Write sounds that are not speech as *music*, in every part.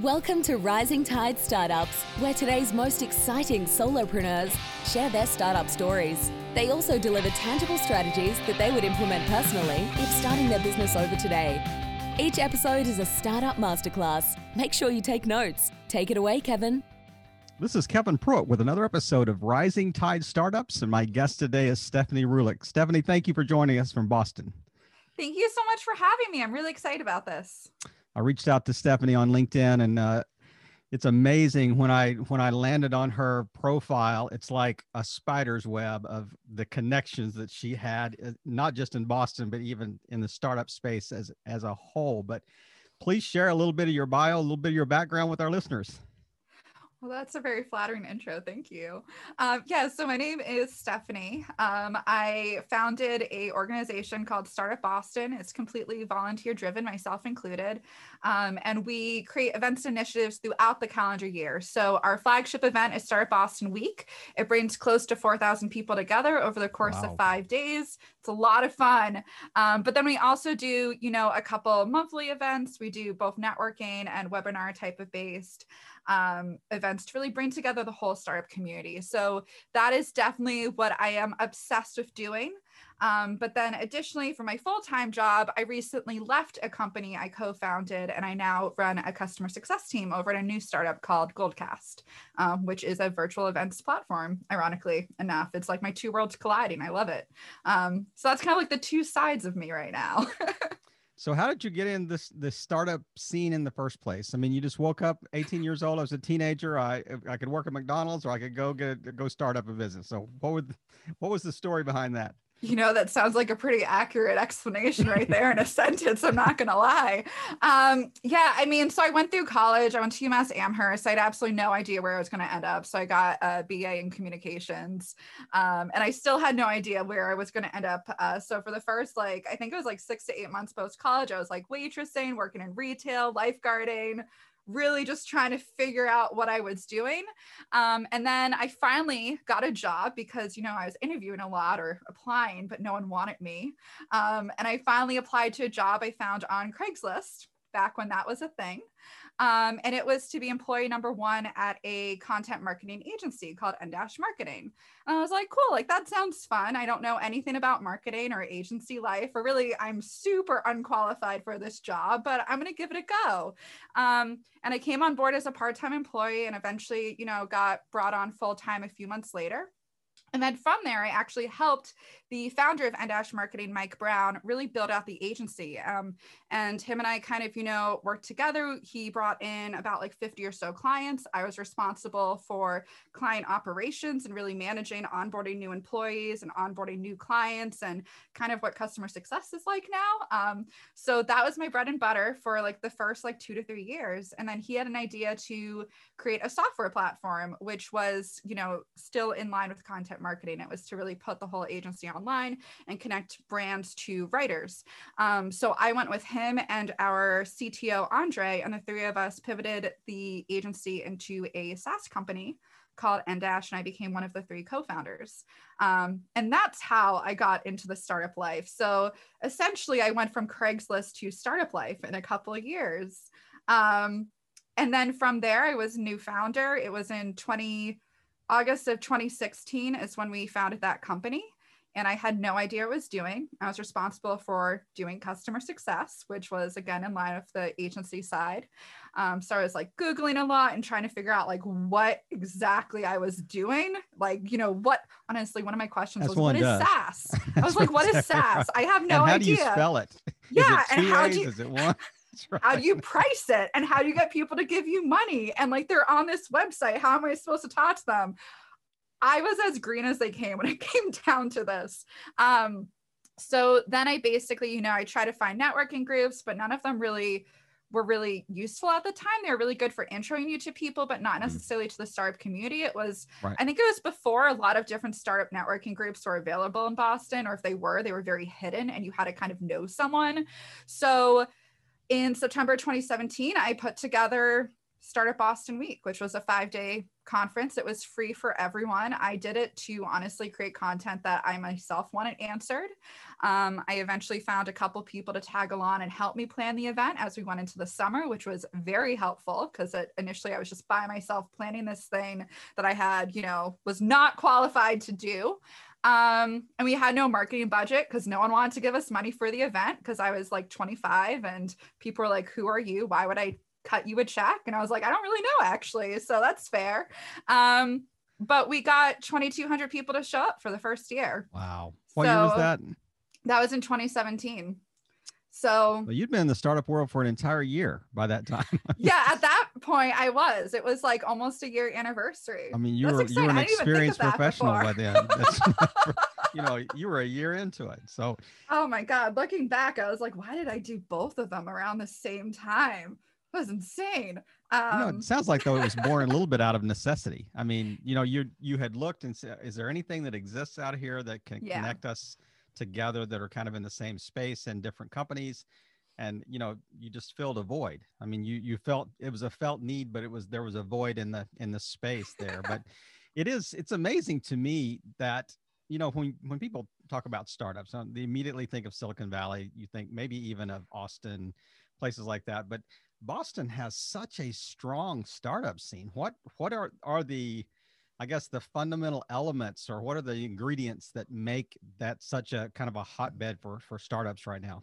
Welcome to Rising Tide Startups, where today's most exciting solopreneurs share their startup stories. They also deliver tangible strategies that they would implement personally if starting their business over today. Each episode is a startup masterclass. Make sure you take notes. Take it away, Kevin. This is Kevin Pruitt with another episode of Rising Tide Startups, and my guest today is Stephanie Rulick. Stephanie, thank you for joining us from Boston. Thank you so much for having me. I'm really excited about this. I reached out to Stephanie on LinkedIn, and uh, it's amazing when I when I landed on her profile. It's like a spider's web of the connections that she had, uh, not just in Boston, but even in the startup space as as a whole. But please share a little bit of your bio, a little bit of your background with our listeners. Well, that's a very flattering intro. Thank you. Um, yeah, so my name is Stephanie. Um, I founded a organization called Startup Boston. It's completely volunteer driven, myself included, um, and we create events and initiatives throughout the calendar year. So our flagship event is Startup Boston Week. It brings close to 4,000 people together over the course wow. of five days. It's a lot of fun. Um, but then we also do, you know, a couple monthly events. We do both networking and webinar type of based um, events to really bring together the whole startup community. So that is definitely what I am obsessed with doing. Um, but then additionally, for my full time job, I recently left a company I co founded and I now run a customer success team over at a new startup called Goldcast, um, which is a virtual events platform, ironically enough. It's like my two worlds colliding. I love it. Um, so that's kind of like the two sides of me right now. *laughs* So how did you get in this this startup scene in the first place? I mean, you just woke up 18 years old. I was a teenager. I I could work at McDonald's or I could go get go start up a business. So what would what was the story behind that? You know that sounds like a pretty accurate explanation right there in a *laughs* sentence i'm not gonna lie. Um, yeah i mean so i went through college i went to umass amherst i had absolutely no idea where i was going to end up so i got a ba in communications um, and i still had no idea where i was going to end up uh, so for the first like i think it was like six to eight months post college i was like waitressing working in retail lifeguarding really just trying to figure out what I was doing. Um, and then I finally got a job because, you know, I was interviewing a lot or applying, but no one wanted me. Um, and I finally applied to a job I found on Craigslist back when that was a thing. Um, and it was to be employee number one at a content marketing agency called N-Dash Marketing. And I was like, cool, like that sounds fun. I don't know anything about marketing or agency life, or really, I'm super unqualified for this job, but I'm going to give it a go. Um, and I came on board as a part time employee and eventually, you know, got brought on full time a few months later. And then from there, I actually helped the founder of N-Dash Marketing, Mike Brown, really build out the agency. Um, and him and I kind of, you know, worked together. He brought in about like 50 or so clients. I was responsible for client operations and really managing onboarding new employees and onboarding new clients and kind of what customer success is like now. Um, so that was my bread and butter for like the first like two to three years. And then he had an idea to create a software platform, which was, you know, still in line with content marketing. It was to really put the whole agency online and connect brands to writers. Um, so I went with him and our CTO, Andre, and the three of us pivoted the agency into a SaaS company called N-Dash, and I became one of the three co-founders. Um, and that's how I got into the startup life. So essentially, I went from Craigslist to startup life in a couple of years. Um, and then from there, I was new founder. It was in 20 August of 2016 is when we founded that company. And I had no idea what I was doing. I was responsible for doing customer success, which was again in line with the agency side. Um, so I was like Googling a lot and trying to figure out like what exactly I was doing. Like, you know, what honestly, one of my questions That's was, what does. is SaaS? I was *laughs* like, what is SaaS? I have no and how idea. *laughs* How do you spell it? Yeah. It and how do you, is it one? *laughs* right. how do you price it and how do you get people to give you money and like they're on this website how am i supposed to talk to them i was as green as they came *laughs* when it came down to this um so then i basically you know i try to find networking groups but none of them really were really useful at the time. They were really good for introing you to people, but not mm-hmm. necessarily to the startup community. It was, right. I think it was before a lot of different startup networking groups were available in Boston, or if they were, they were very hidden and you had to kind of know someone. So in September 2017, I put together Startup Boston Week, which was a five day conference. It was free for everyone. I did it to honestly create content that I myself wanted answered. Um, I eventually found a couple people to tag along and help me plan the event as we went into the summer, which was very helpful because initially I was just by myself planning this thing that I had, you know, was not qualified to do. Um, and we had no marketing budget because no one wanted to give us money for the event because I was like 25 and people were like, Who are you? Why would I cut you a check? And I was like, I don't really know actually. So that's fair. Um, but we got 2,200 people to show up for the first year. Wow. What so year was that? That was in 2017. So well, you'd been in the startup world for an entire year by that time. *laughs* yeah, at that point I was. It was like almost a year anniversary. I mean, you That's were exciting. you were an experienced professional by then. *laughs* you know, you were a year into it. So Oh my god, looking back, I was like, why did I do both of them around the same time? It was insane. Um, you know, it um, sounds like though it was born a little bit out of necessity. I mean, you know, you you had looked and said, is there anything that exists out here that can yeah. connect us together that are kind of in the same space and different companies. And you know you just filled a void. I mean you you felt it was a felt need but it was there was a void in the in the space there. But *laughs* it is it's amazing to me that you know when when people talk about startups uh, they immediately think of silicon valley. You think maybe even of austin places like that. But boston has such a strong startup scene. What what are are the I guess the fundamental elements or what are the ingredients that make that such a kind of a hotbed for for startups right now?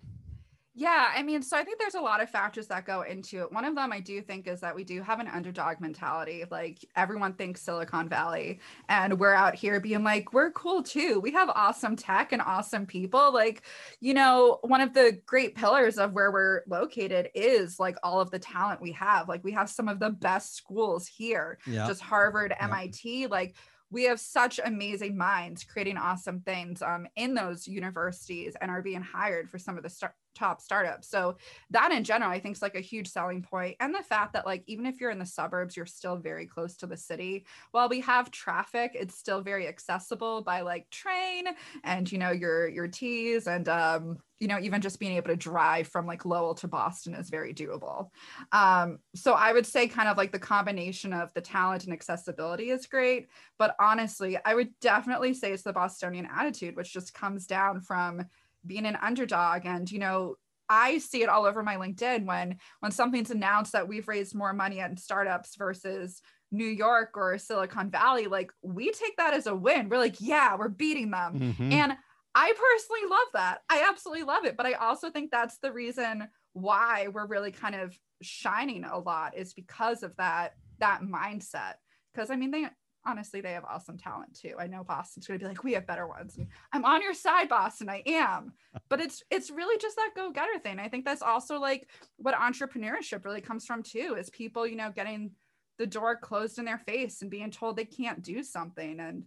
Yeah, I mean, so I think there's a lot of factors that go into it. One of them I do think is that we do have an underdog mentality. Like everyone thinks Silicon Valley, and we're out here being like, we're cool too. We have awesome tech and awesome people. Like, you know, one of the great pillars of where we're located is like all of the talent we have. Like, we have some of the best schools here, yeah. just Harvard, yeah. MIT. Like, we have such amazing minds creating awesome things um, in those universities and are being hired for some of the start- top startups. So that in general, I think is like a huge selling point. And the fact that like even if you're in the suburbs, you're still very close to the city. While we have traffic, it's still very accessible by like train and you know your your T's and um you know even just being able to drive from like Lowell to Boston is very doable. Um so I would say kind of like the combination of the talent and accessibility is great, but honestly, I would definitely say it's the Bostonian attitude which just comes down from being an underdog and you know I see it all over my LinkedIn when when something's announced that we've raised more money at startups versus New York or Silicon Valley, like we take that as a win. We're like, yeah, we're beating them. Mm-hmm. And I personally love that. I absolutely love it. But I also think that's the reason why we're really kind of shining a lot is because of that that mindset. Because I mean, they honestly they have awesome talent too. I know boston's going to be like we have better ones. And i'm on your side boston i am. *laughs* But it's it's really just that go-getter thing. I think that's also like what entrepreneurship really comes from too is people you know getting the door closed in their face and being told they can't do something. And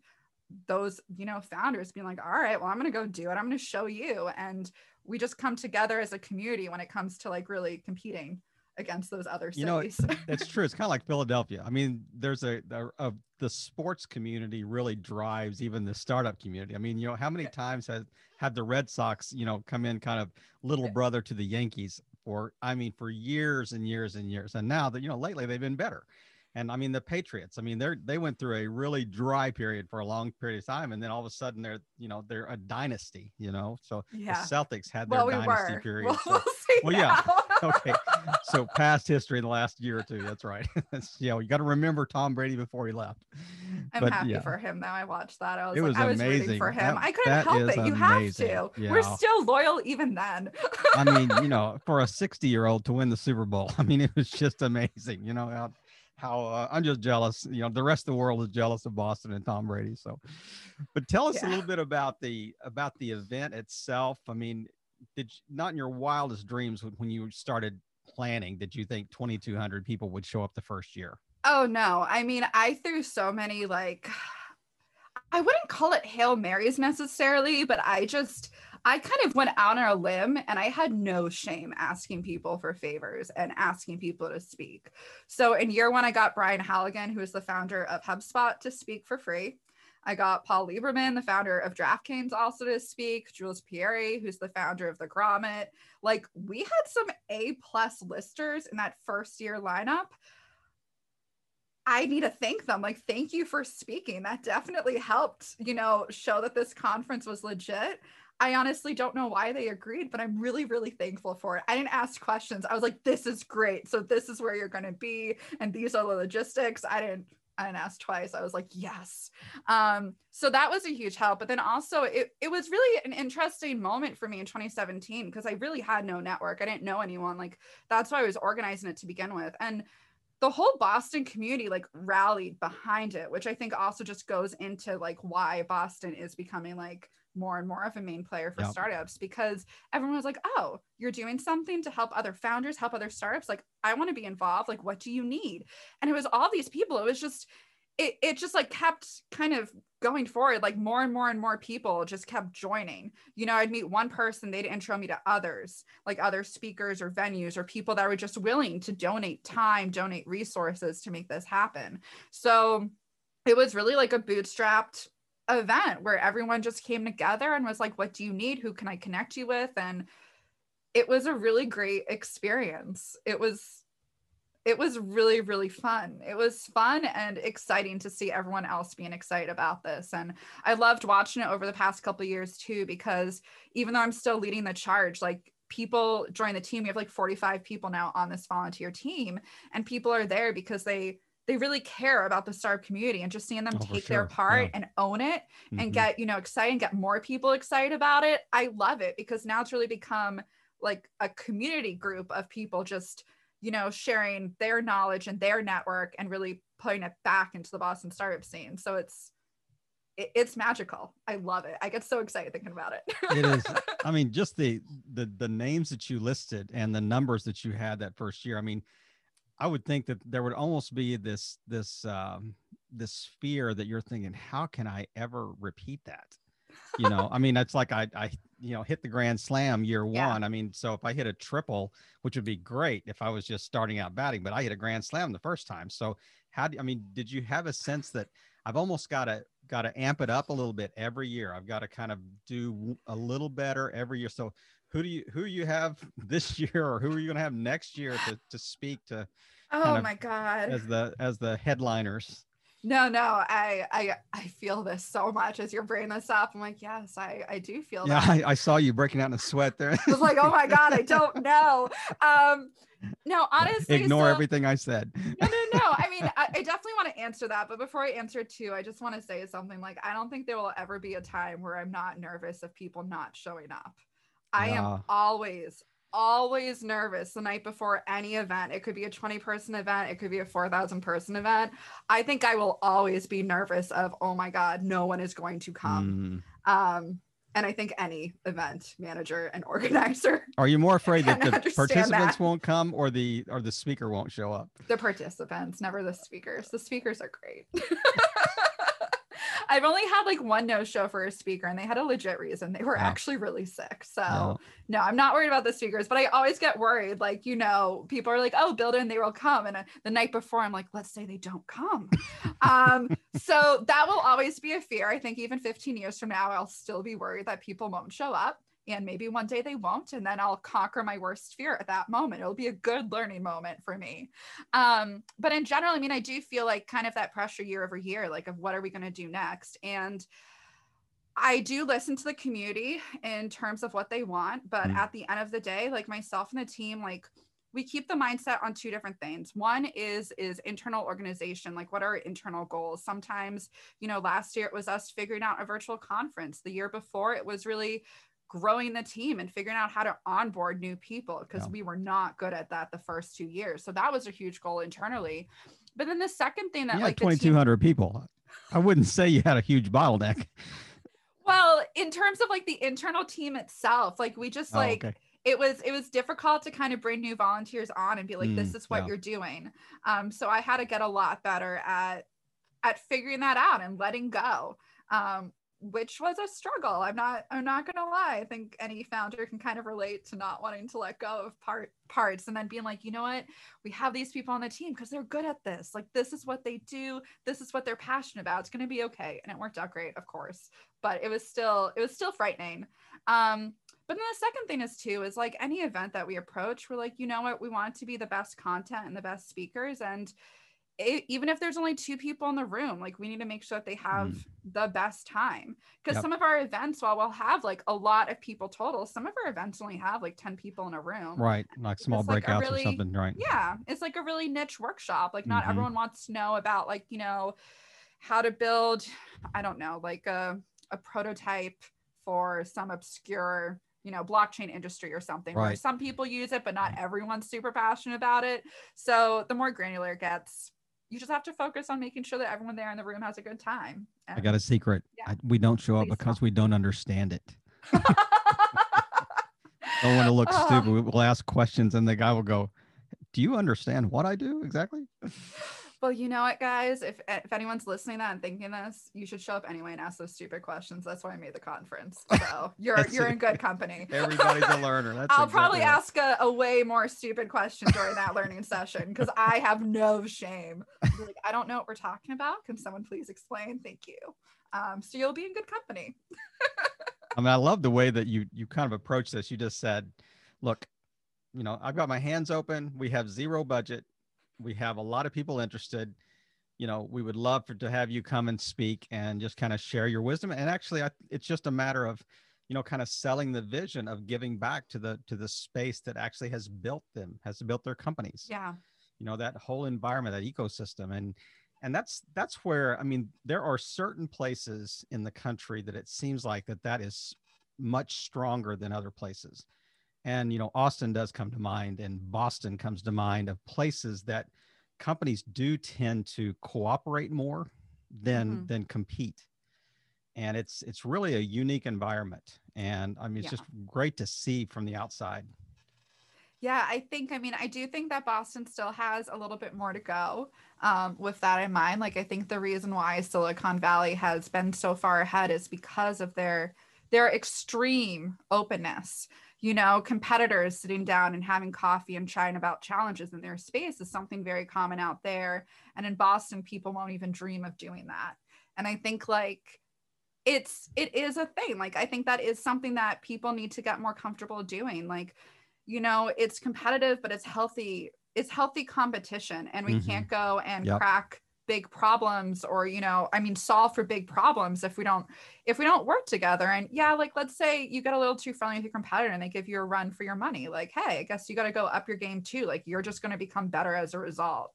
those you know founders being like all right well i'm going to go do it. I'm going to show you. And we just come together as a community when it comes to like really competing against those other cities. You know, *laughs* it's true. It's kind of like Philadelphia. I mean, there's a, a, a, uh, the sports community really drives even the startup community. I mean, you know, how many times has had the Red Sox, you know, come in kind of little brother to the Yankees for I mean, for years and years and years. And now that you know, lately they've been better. And I mean, the Patriots. I mean, they're they went through a really dry period for a long period of time, and then all of a sudden they're you know they're a dynasty. You know, so yeah. the Celtics had their well, we dynasty were. *laughs* period. Well, so, *laughs* we'll, well yeah, okay. So past history in the last year or two. That's right. *laughs* that's, you know, you got to remember Tom Brady before he left. I'm but, happy yeah. for him now. I watched that. I was, it like, was I was amazing. rooting for him. That, I couldn't help it. You amazing. have to. Yeah. We're still loyal even then. I mean, you *laughs* know, for a 60 year old to win the Super Bowl, *laughs* I mean, it was just amazing. You know, how how uh, I'm just jealous. You know, the rest of the world is jealous of Boston and Tom Brady. So, but tell us yeah. a little bit about the about the event itself. I mean, did you, not in your wildest dreams when you started planning did you think 2,200 people would show up the first year? Oh no! I mean, I threw so many like. I wouldn't call it Hail Marys necessarily, but I just I kind of went out on a limb and I had no shame asking people for favors and asking people to speak. So in year one, I got Brian Halligan, who is the founder of HubSpot, to speak for free. I got Paul Liberman, the founder of DraftKings, also to speak. Jules Pieri, who's the founder of the Grommet. Like we had some A plus listers in that first year lineup. I need to thank them. Like, thank you for speaking. That definitely helped, you know, show that this conference was legit. I honestly don't know why they agreed, but I'm really, really thankful for it. I didn't ask questions. I was like, this is great. So this is where you're going to be. And these are the logistics. I didn't I didn't ask twice. I was like, yes. Um, so that was a huge help. But then also it, it was really an interesting moment for me in 2017 because I really had no network. I didn't know anyone. Like that's why I was organizing it to begin with. And the whole Boston community like rallied behind it, which I think also just goes into like why Boston is becoming like more and more of a main player for yep. startups because everyone was like, oh, you're doing something to help other founders, help other startups. Like, I want to be involved. Like, what do you need? And it was all these people. It was just, it, it just like kept kind of going forward like more and more and more people just kept joining you know i'd meet one person they'd intro me to others like other speakers or venues or people that were just willing to donate time donate resources to make this happen so it was really like a bootstrapped event where everyone just came together and was like what do you need? Who can i connect you with? And it was a really great experience. It was it was really really fun. It was fun and exciting to see everyone else being excited about this. And i loved watching it over the past couple years too because even though i'm still leading the charge like people join the team. We have like 45 people now on this volunteer team and people are there because they they really care about the startup community and just seeing them oh, take sure. their part yeah. and own it mm-hmm. and get you know excited and get more people excited about it i love it because now it's really become like a community group of people just you know, sharing their knowledge and their network and really putting it back into the Boston startup scene. So it's it, it's magical. I love it. I get so excited thinking about it. it is. *laughs* I mean, just the the the names that you listed and the numbers that you had that first year. I mean, I would think that there would almost be this this um, this fear that you're thinking, how can I ever repeat that? You know, I mean, that's like I I you know hit the grand slam year yeah. one. I mean, so if I hit a triple, which would be great if I was just starting out batting, but I hit a grand slam the first time. So how do I mean, did you have a sense that I've almost got to got to amp it up a little bit every year. I've got to kind of do a little better every year. So who do you who you have *laughs* this year or who are you going to have next year to to speak to Oh my god. As the as the headliners. No, no, I I I feel this so much as you're bringing this up. I'm like, yes, I I do feel yeah, that. I, I saw you breaking out in a sweat there. I was like, oh my god, I don't know. Um, no, *laughs* honestly, ignore so, everything I said. No, no, no. I mean, *laughs* I, I definitely want to answer that, but before I answer it too, I just want to say something. Like, I don't think there will ever be a time where I'm not nervous of people not showing up. I am always, always nervous the night before any event. It could be a 20 person event, it could be a 4,000 person event. I think I will always be nervous of, oh my God, no one is going to come. Mm. Um, and I think any event manager and *laughs* organizer. Are you more afraid that the *laughs* participants that. won't come or the or the speaker won't show up? The participants, never the speakers. The speakers are great. *laughs* I've only had like one no show for a speaker and they had a legit reason. They were actually really sick. So, no. no. I'm not worried about the speakers, but I always get worried. Like, you know, people are like, oh, build in, they will come. And uh, the night before, I'm like, let's say they don't come. um, so that will always be a fear. I think even 15 years from now, I'll still be worried that people won't show up and maybe one day they won't and then i'll conquer my worst fear at that moment. It'll be a good learning moment for me. Um, but in general i mean i do feel like kind of that pressure year over year like of what are we going to do next? And I do listen to the community in terms of what they want, but mm. at the end of the day, like myself and the team, like we keep the mindset on two different things. One is is internal organization like what are internal goals? Sometimes you know last year it was us figuring out a virtual conference. The year before it was really growing the team and figuring out how to onboard new people because yeah. we were not good at that the first two years. So that was a huge goal internally. But then the second thing that you like 2,200 team... people, I wouldn't say you had a huge bottleneck. Well, in terms of like the internal team itself, like we just oh, like. Okay it was it was difficult to kind of bring new volunteers on and be like mm, this is what yeah. you're doing um, so i had to get a lot better at at figuring that out and letting go um, which was a struggle. I'm not I'm not gonna lie. I think any founder can kind of relate to not wanting to let go of part parts and then being like, you know what, we have these people on the team because they're good at this. Like this is what they do, this is what they're passionate about. It's gonna be okay. And it worked out great, of course. But it was still, it was still frightening. Um, but then the second thing is too, is like any event that we approach, we're like, you know what, we want to be the best content and the best speakers. And even if there's only two people in the room, like we need to make sure that they have the best time. Because Yep. some of our events, while we'll have like a lot of people total, some of our events only have like 10 people in a room. Right. Like small It's like breakouts really- or something. Right. Yeah. It's like a really niche workshop. Like not Mhm. everyone wants to know about like, you know, how to build, I don't know, like a, a prototype for some obscure you know blockchain industry or something where Right. some people use it but not everyone's super passionate about it so the more granular it gets you just have to focus on making sure that everyone there in the room has a good time I got a secret. Yeah. I, we don't show up because tell. we don't understand it. *laughs* Don't want to look stupid. We- We'll ask questions and the guy will go, Do you understand what I do exactly? Well you know what guys if if anyone's listening to that and thinking this you should show up anyway and ask those stupid questions that's why i made the conference *laughs* so you're you're in good company *laughs* Everybody's a learner. *laughs* That's I'll probably exactly right. ask a, a way more stupid question during that learning session because I have no shame. Like, I don't know what we're talking about. Can someone please explain? Thank you. Um, so you'll be in good company. I mean, I love the way that you you kind of approach this. You just said, "Look, you know, I've got my hands open. We have zero budget. We have a lot of people interested. You know, we would love for to have you come and speak and just kind of share your wisdom. And actually, I, it's just a matter of, you know, kind of selling the vision of giving back to the to the space that actually has built them, has built their companies Yeah. you know that whole environment that ecosystem and and that's that's where i mean there are certain places in the country that it seems like that that is much stronger than other places and you know austin does come to mind and boston comes to mind of places that companies do tend to cooperate more than Mhm. than compete and it's it's really a unique environment and i mean it's Yeah. just great to see from the outside Yeah, I think, I mean, I do think that Boston still has a little bit more to go um, with that in mind. Like, I think the reason why Silicon Valley has been so far ahead is because of their their extreme openness. You know, competitors sitting down and having coffee and chatting about challenges in their space is something very common out there. And in Boston, people won't even dream of doing that. And I think like it's it is a thing. Like I think that is something that people need to get more comfortable doing. Like you know it's competitive but it's healthy it's healthy competition and we Mhm. can't go and Yep. crack big problems or you know i mean solve for big problems if we don't if we don't work together. And yeah like let's say you get a little too friendly with your competitor and they give you a run for your money. Like hey i guess you got to go up your game too. Like you're just going to become better as a result.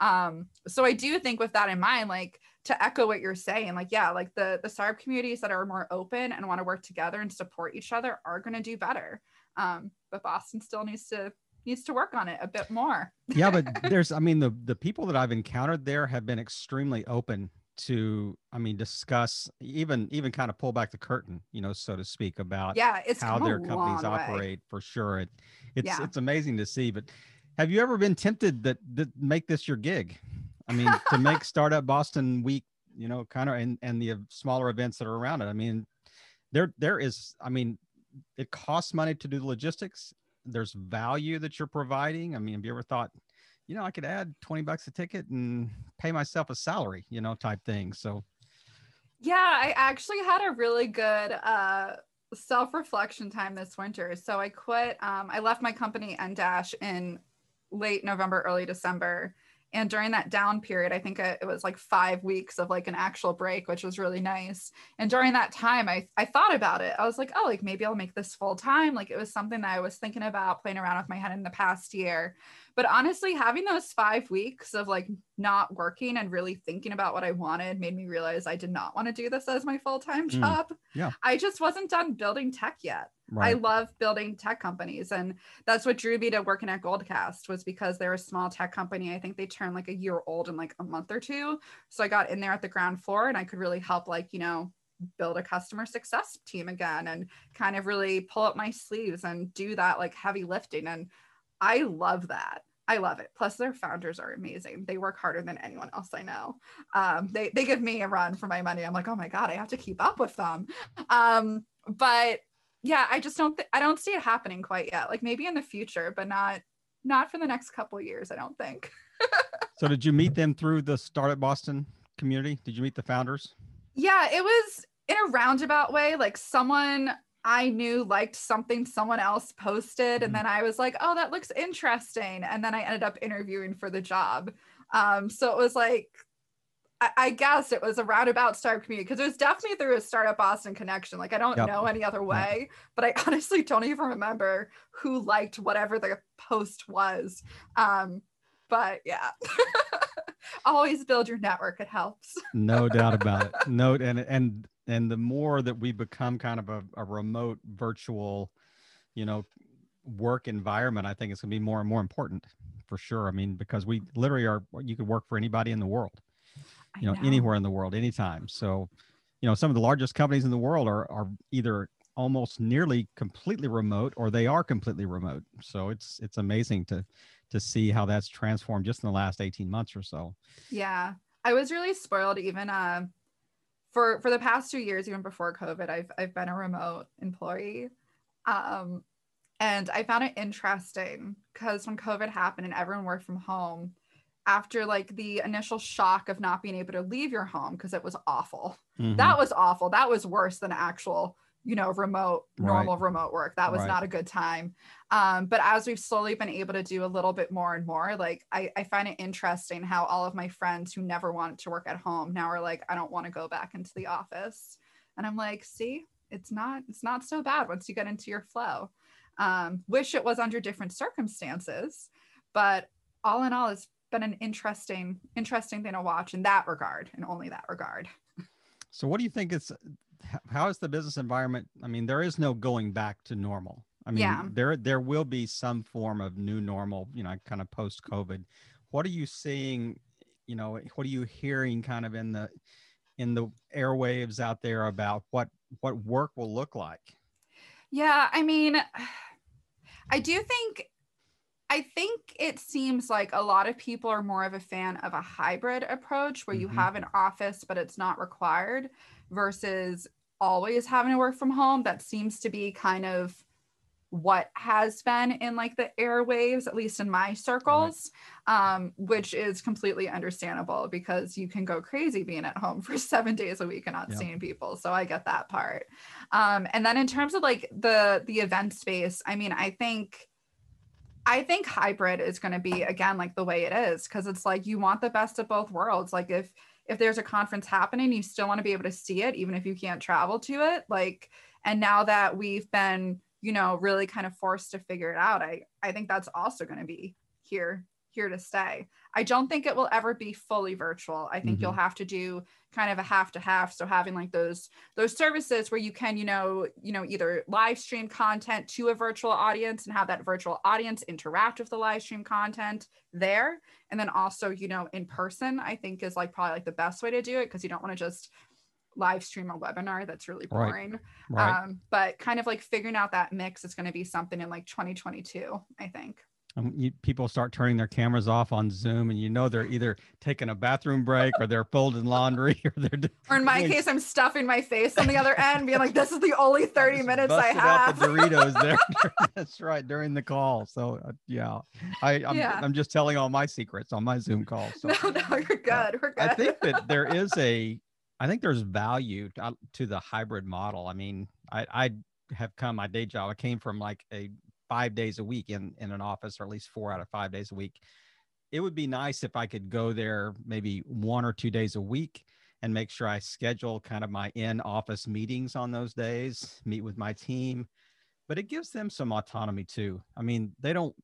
Um so i do think with that in mind like to echo what you're saying like yeah like the the startup communities that are more open and want to work together and support each other are going to do better. Um, but Boston still needs to needs to work on it a bit more. *laughs* yeah but there's i mean the the people that i've encountered there have been extremely open to i mean discuss even even kind of pull back the curtain you know so to speak about Yeah, it's how their companies long way. operate for sure it it's Yeah. it's amazing to see but have you ever been tempted that that make this your gig i mean to make *laughs* startup boston week you know kind of and and the smaller events that are around it i mean there there is i mean it costs money to do the logistics there's value that you're providing i mean have you ever thought you know i could add 20 bucks a ticket and pay myself a salary you know type thing so Yeah, I actually had a really good uh, self-reflection time this winter. So I quit. Um, I left my company Dash in late November, early December. And during that down period, I think it it was like five weeks of like an actual break, which was really nice. And during that time, I, I thought about it. I was like, oh, like maybe I'll make this full time. Like it was something that I was thinking about playing around with my head in the past year. But honestly, having those five weeks of like not working and really thinking about what I wanted made me realize I did not want to do this as my full time Mm, job. yeah. I just wasn't done building tech yet. I love building tech companies. And that's what drew me to working at Goldcast was because they're a small tech company. I think they turned like a year old in like a month or two. So I got in there at the ground floor and I could really help like, you know, build a customer success team again and kind of really pull up my sleeves and do that like heavy lifting. And I love that. I love it. Plus, their founders are amazing. They work harder than anyone else I know. Um, they they give me a run for my money. I'm like, oh my god, I have to keep up with them. Um, but yeah, I just don't. Th- I don't see it happening quite yet. Like maybe in the future, but not not for the next couple of years. I don't think. *laughs* so did you meet them through the startup boston community did you meet the founders Yeah, it was in a roundabout way. Like someone I knew liked something someone else posted. And Mhm. then I was like, oh, that looks interesting. And then I ended up interviewing for the job. Um, so it was like, I, I guess it was a roundabout startup community because it was definitely through a startup Boston connection. Like I don't Yep. know any other way, but I *laughs* honestly don't even remember who liked whatever the post was. Um, but yeah, *laughs* always build your network. It helps. *laughs* no doubt about it no and and and the more that we become kind of a, a remote virtual you know work environment i think it's going to be more and more important for sure i mean because we literally are you could work for anybody in the world you know, anywhere in the world anytime. So you know some of the largest companies in the world are are either almost nearly completely remote or they are completely remote. So it's it's amazing to to see how that's transformed just in the last 18 months or so. Yeah, I was really spoiled. Even uh, for for the past two years, even before COVID, I've I've been a remote employee, um, and I found it interesting because when COVID happened and everyone worked from home, after like the initial shock of not being able to leave your home because it was awful. Mhm. That was awful. That was worse than actual you know remote Right. normal remote work that was Right. not a good time um, but as we've slowly been able to do a little bit more and more like I, I find it interesting how all of my friends who never wanted to work at home now are like i don't want to go back into the office and i'm like see it's not it's not so bad once you get into your flow um, wish it was under different circumstances but all in all it's been an interesting interesting thing to watch in that regard and only that regard So what do you think is how is the business environment? I mean, there is no going back to normal. I mean, Yeah. there there will be some form of new normal, you know, kind of post COVID. What are you seeing, you know, what are you hearing kind of in the in the airwaves out there about what what work will look like? Yeah, I mean, I do think I think it seems like a lot of people are more of a fan of a hybrid approach where you Mhm. have an office but it's not required versus always having to work from home. That seems to be kind of what has been in like the airwaves, at least in my circles, um, which is completely understandable because you can go crazy being at home *laughs* for seven days a week and not Yeah. seeing people. So I get that part. Um, and then in terms of like the the event space, I mean, I think I think hybrid is going to be again like the way it is because it's like you want the best of both worlds. Like if if there's a conference happening, you still want to be able to see it even if you can't travel to it. Like and now that we've been, you know, really kind of forced to figure it out, I I think that's also going to be here here to stay. I don't think it will ever be fully virtual. I think you'll have to do kind of a half to half so having like those those services where you can you know you know either live stream content to a virtual audience and have that virtual audience interact with the live stream content there and then also you know in person i think is like probably like the best way to do it because you don't want to just live stream a webinar that's really Right. boring Right. um but kind of like figuring out that mix is going to be something in like 2022 i think Um, you, people start turning their cameras off on Zoom, and you know they're either taking a bathroom break or they're folding laundry *laughs* or they're or in my doing case i'm stuffing my face on the other end being like this is the only *laughs* 30 Just minutes i busted out have the *laughs* Doritos there. That's right during the call. So uh, yeah, I I'm, Yeah. I'm just telling all my secrets on my Zoom call. So no no you're good we're good I think that there is a, I think there's value to, to the hybrid model. I mean, I I have come my day job. I came from like a five days a week in in an office, or at least four out of five days a week. It would be nice if I could go there maybe one or two days a week and make sure I schedule kind of my in office meetings on those days, meet with my team. But it gives them some autonomy too. I mean, they don't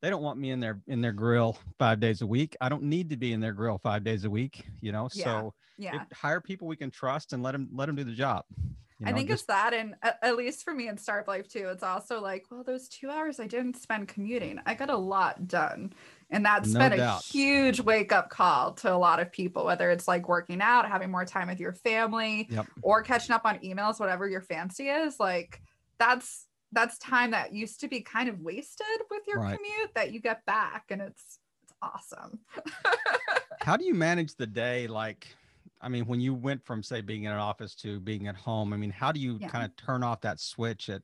they don't want me in their in their grill five days a week. I don't need to be in their grill five days a week, you know. Yeah, So yeah hire people we can trust and let them let them do the job. You I think just- it's that, and at, least for me in Startup Life too, it's also like, well, those two hours I didn't spend commuting, I got a lot done, and that's No been a huge wake up call to a lot of people. Whether it's like working out, having more time with your family, Yep. or catching up on emails, whatever your fancy is, like that's that's time that used to be kind of wasted with your Right. commute that you get back, and it's it's awesome. *laughs* how do you manage the day like i mean when you went from say being in an office to being at home i mean how do you Yeah. kind of turn off that switch at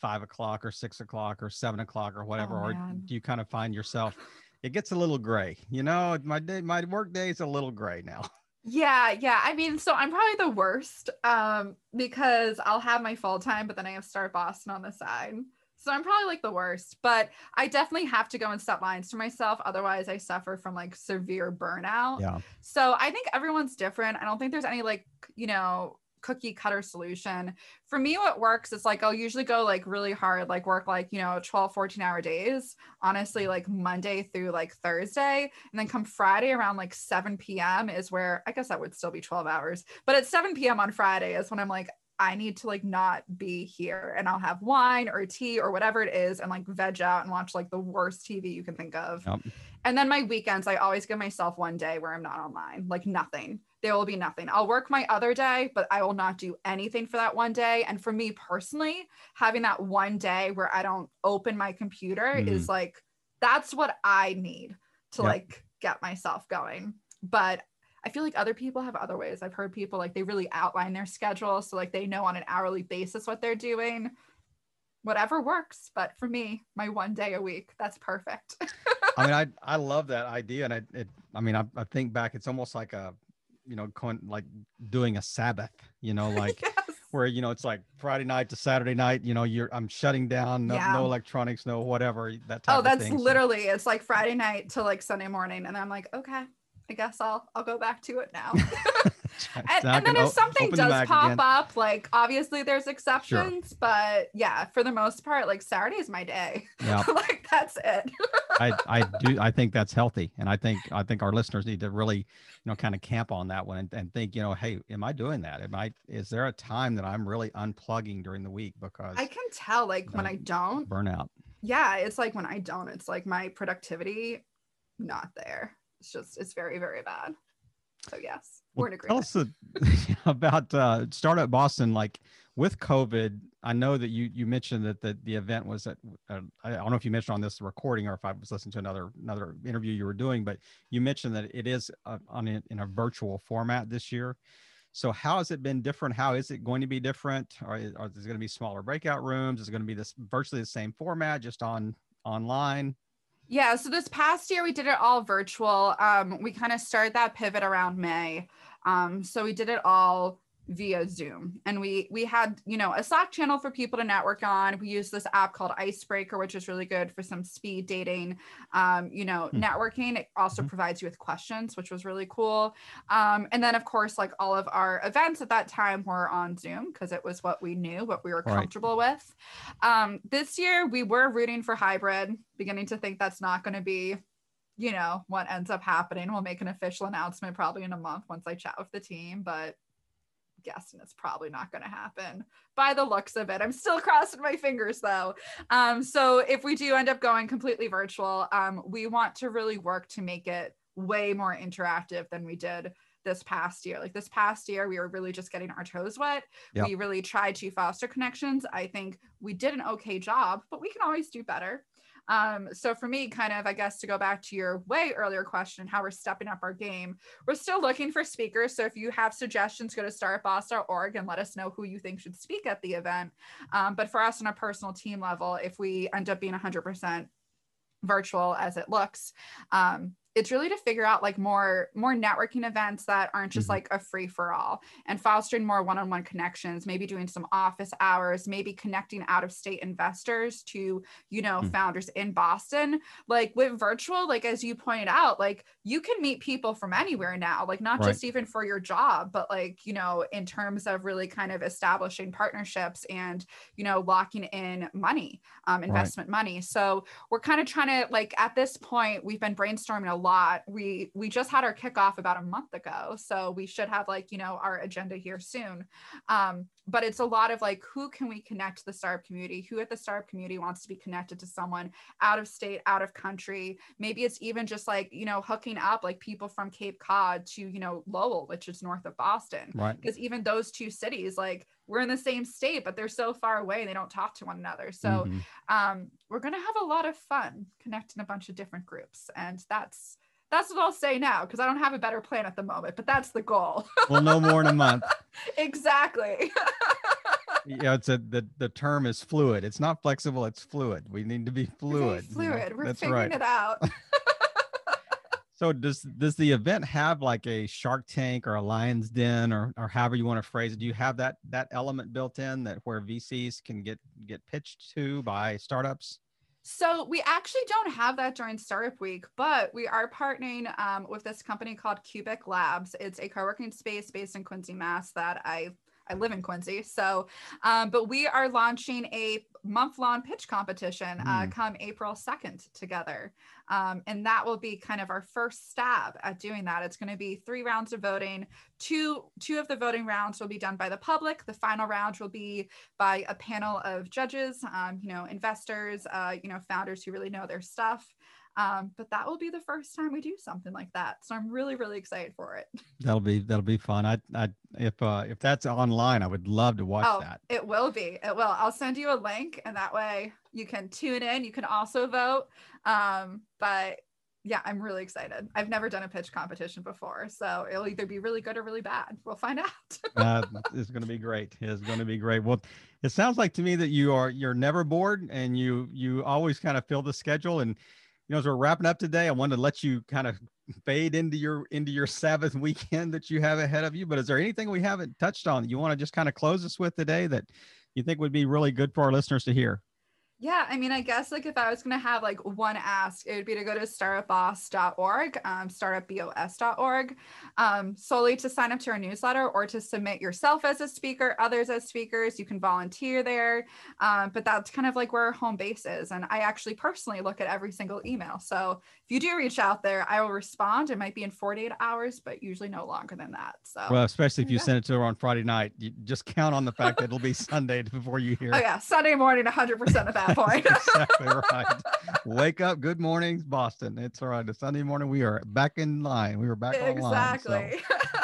five o'clock or six o'clock or seven o'clock or whatever Oh, or do you kind of find yourself it gets a little gray you know my day my work day is a little gray now *laughs* Yeah, yeah. I mean, so I'm probably the worst um, because I'll have my full time, but then I have Start Boston on the side. So I'm probably like the worst, but I definitely have to go and set lines to myself. Otherwise, I suffer from like severe burnout. Yeah. So I think everyone's different. I don't think there's any like, you know, cookie cutter solution. For me, what works is like I'll usually go like really hard, like work like, you know, 12, 14 hour days, honestly, mm. like Monday through like Thursday. And then come Friday around like 7 p.m. is where I guess that would still be 12 hours, but at 7 p.m. on Friday is when I'm like, I need to like not be here and I'll have wine or tea or whatever it is and like veg out and watch like the worst TV you can think of. Yep. And then my weekends, I always give myself one day where I'm not online, like nothing. There will be nothing. I'll work my other day, but I will not do anything for that one day. And for me personally, having that one day where I don't open my computer Mm. is like, that's what I need to Yep. like get myself going. But I feel like other people have other ways. I've heard people like they really outline their schedule. So like they know on an hourly basis what they're doing. Whatever works. But for me, my one day a week, that's perfect. I mean, *laughs* I I love that idea, and I it, I mean, I, I think back, it's almost like a, you know, coin, like doing a Sabbath, you know, *laughs* like yes. where you know it's like Friday night to Saturday night, you know, you're I'm shutting down, no, Yeah. no electronics, no whatever that oh, type Oh, of that's thing. So- literally it's like Friday night to like Sunday morning. And I'm like, okay, I guess I'll I'll go back to it now. *laughs* *laughs* And, and then if something does pop again. up, like obviously there's exceptions, but yeah, for the most part, like Saturday is my day. yeah, *laughs* like that's it. I I do I think that's healthy, and I think I think our listeners need to really, you know, kind of camp on that one and, and think, you know, hey, am I doing that? Am I is there a time that I'm really unplugging during the week because I can tell like when I don't. burnout? Yeah, it's like when I don't, it's like my productivity not there. It's just it's very, very bad. So yes, we're in Tell agreement. us uh, *laughs* about uh, Startup Boston. Like with COVID, I know that you you mentioned that the, the event was at. Uh, I don't know if you mentioned on this recording or if I was listening to another another interview you were doing, but you mentioned that it is uh, on a, in a virtual format this year. So how has it been different? How is it going to be different? Or is, are there going to be smaller breakout rooms? Is it going to be this virtually the same format, just on online? Yeah, so this past year we did it all virtual. Um, we kind of started that pivot around May. Um, so we did it all via Zoom, and we we had you know a Slack channel for people to network on. We used this app called Icebreaker, which is really good for some speed dating. Um, you know, Hmm. networking. It also Mhm. provides you with questions, which was really cool. Um, and then of course, like all of our events at that time were on Zoom because it was what we knew, what we were Right. comfortable with. Um, this year we were rooting for hybrid, beginning to think that's not going to be, you know, what ends up happening. We'll make an official announcement probably in a month once I chat with the team, but guessing it's probably not going to happen by the looks of it. I'm still crossing my fingers though. Um, so if we do end up going completely virtual, um, we want to really work to make it way more interactive than we did this past year. Like this past year, we were really just getting our toes wet. Yep. We really tried to foster connections. I think we did an okay job, but we can always do better. Um, so for me, kind of, I guess to go back to your way earlier question, how we're stepping up our game, we're still looking for speakers. So if you have suggestions, go to startboss.org and let us know who you think should speak at the event. Um, but for us on a personal team level, if we end up being 100% virtual as it looks, um, it's really to figure out like more more networking events that aren't just Mhm. like a free for all and fostering more one-on-one connections maybe doing some office hours maybe connecting out of state investors to you know Mm. founders in boston like with virtual like as you pointed out like you can meet people from anywhere now like not Right. just even for your job but like you know in terms of really kind of establishing partnerships and you know locking in money um, investment money so we're kind of trying to like at this point we've been brainstorming a lot. We we just had our kickoff about a month ago so we should have like you know our agenda here soon. Um but it's a lot of like who can we connect to the startup community? Who at the startup community wants to be connected to someone out of state out of country? Maybe it's even just like you know hooking up like people from cape cod to you know lowell which is north of boston. Right. because even those two cities like we're in the same state but they're so far away they don't talk to one another. So Mhm. um, we're going to have a lot of fun connecting a bunch of different groups and that's that's what i'll say now because i don't have a better plan at the moment but that's the goal. We'll know more in a month. *laughs* exactly. *laughs* Yeah it's a the, the term is fluid. It's not flexible it's fluid. We need to be very fluid you know? fluid. We're that's figuring right. it out *laughs* So does does the event have like a Shark Tank or a Lion's Den or or however you want to phrase it? Do you have that that element built in that where VCs can get get pitched to by startups? So we actually don't have that during Startup Week, but we are partnering um, with this company called Cubic Labs. It's a co-working space based in Quincy, Mass. That I I live in Quincy. So, um, but we are launching a month long pitch competition uh, mm. come April 2nd together. Um, and that will be kind of our first stab at doing that. It's going to be three rounds of voting. Two, two of the voting rounds will be done by the public. The final round will be by a panel of judges, um, you know, investors, uh, you know, founders who really know their stuff. Um, but that will be the first time we do something like that. So I'm really, really excited for it. *laughs* That'll be that'll be fun. I, I if uh, if that's online, I would love to watch oh, that. It will be. It will. I'll send you a link, and that way you can tune in. You can also vote. Um, but yeah, I'm really excited. I've never done a pitch competition before, so it'll either be really good or really bad. We'll find out. *laughs* uh, it's going to be great. It's going to be great. Well, it sounds like to me that you are you're never bored, and you you always kind of fill the schedule and you know, as we're wrapping up today, I wanted to let you kind of fade into your into your Sabbath *laughs* weekend that you have ahead of you. But is there anything we haven't touched on that you want to just kind of close us with today that you think would be really good for our listeners to hear? Yeah, I mean, I guess like if I was gonna have like one ask, it would be to go to startupbos.org, um, startupbos.org, um, solely to sign up to our newsletter or to submit yourself as a speaker, others as speakers. You can volunteer there, um, but that's kind of like where our home base is. And I actually personally look at every single email. So if you do reach out there, I will respond. It might be in 48 hours, but usually no longer than that. So well, especially if you yeah. send it to her on Friday night, you just count on the fact that it'll be *laughs* Sunday before you hear. Oh yeah, Sunday morning, 100 percent of that that *laughs* point. exactly right. *laughs* Wake up. Good mornings, Boston. It's all right. It's Sunday morning. We are back in line. We were back exactly. online. Exactly. So.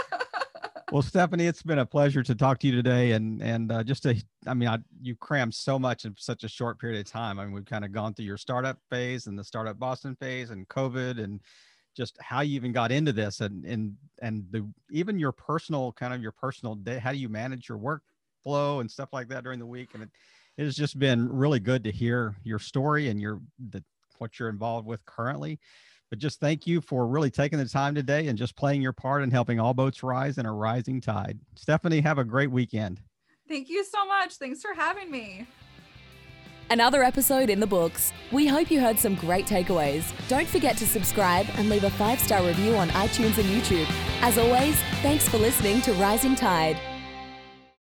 well, Stephanie, it's been a pleasure to talk to you today, and and uh, just to, I mean, I, you crammed so much in such a short period of time. I mean, we've kind of gone through your startup phase and the startup Boston phase, and COVID, and just how you even got into this, and and and the even your personal kind of your personal day. How do you manage your workflow and stuff like that during the week? And it, it has just been really good to hear your story and your the, what you're involved with currently. But just thank you for really taking the time today and just playing your part in helping all boats rise in a rising tide. Stephanie, have a great weekend. Thank you so much. Thanks for having me. Another episode in the books. We hope you heard some great takeaways. Don't forget to subscribe and leave a five star review on iTunes and YouTube. As always, thanks for listening to Rising Tide.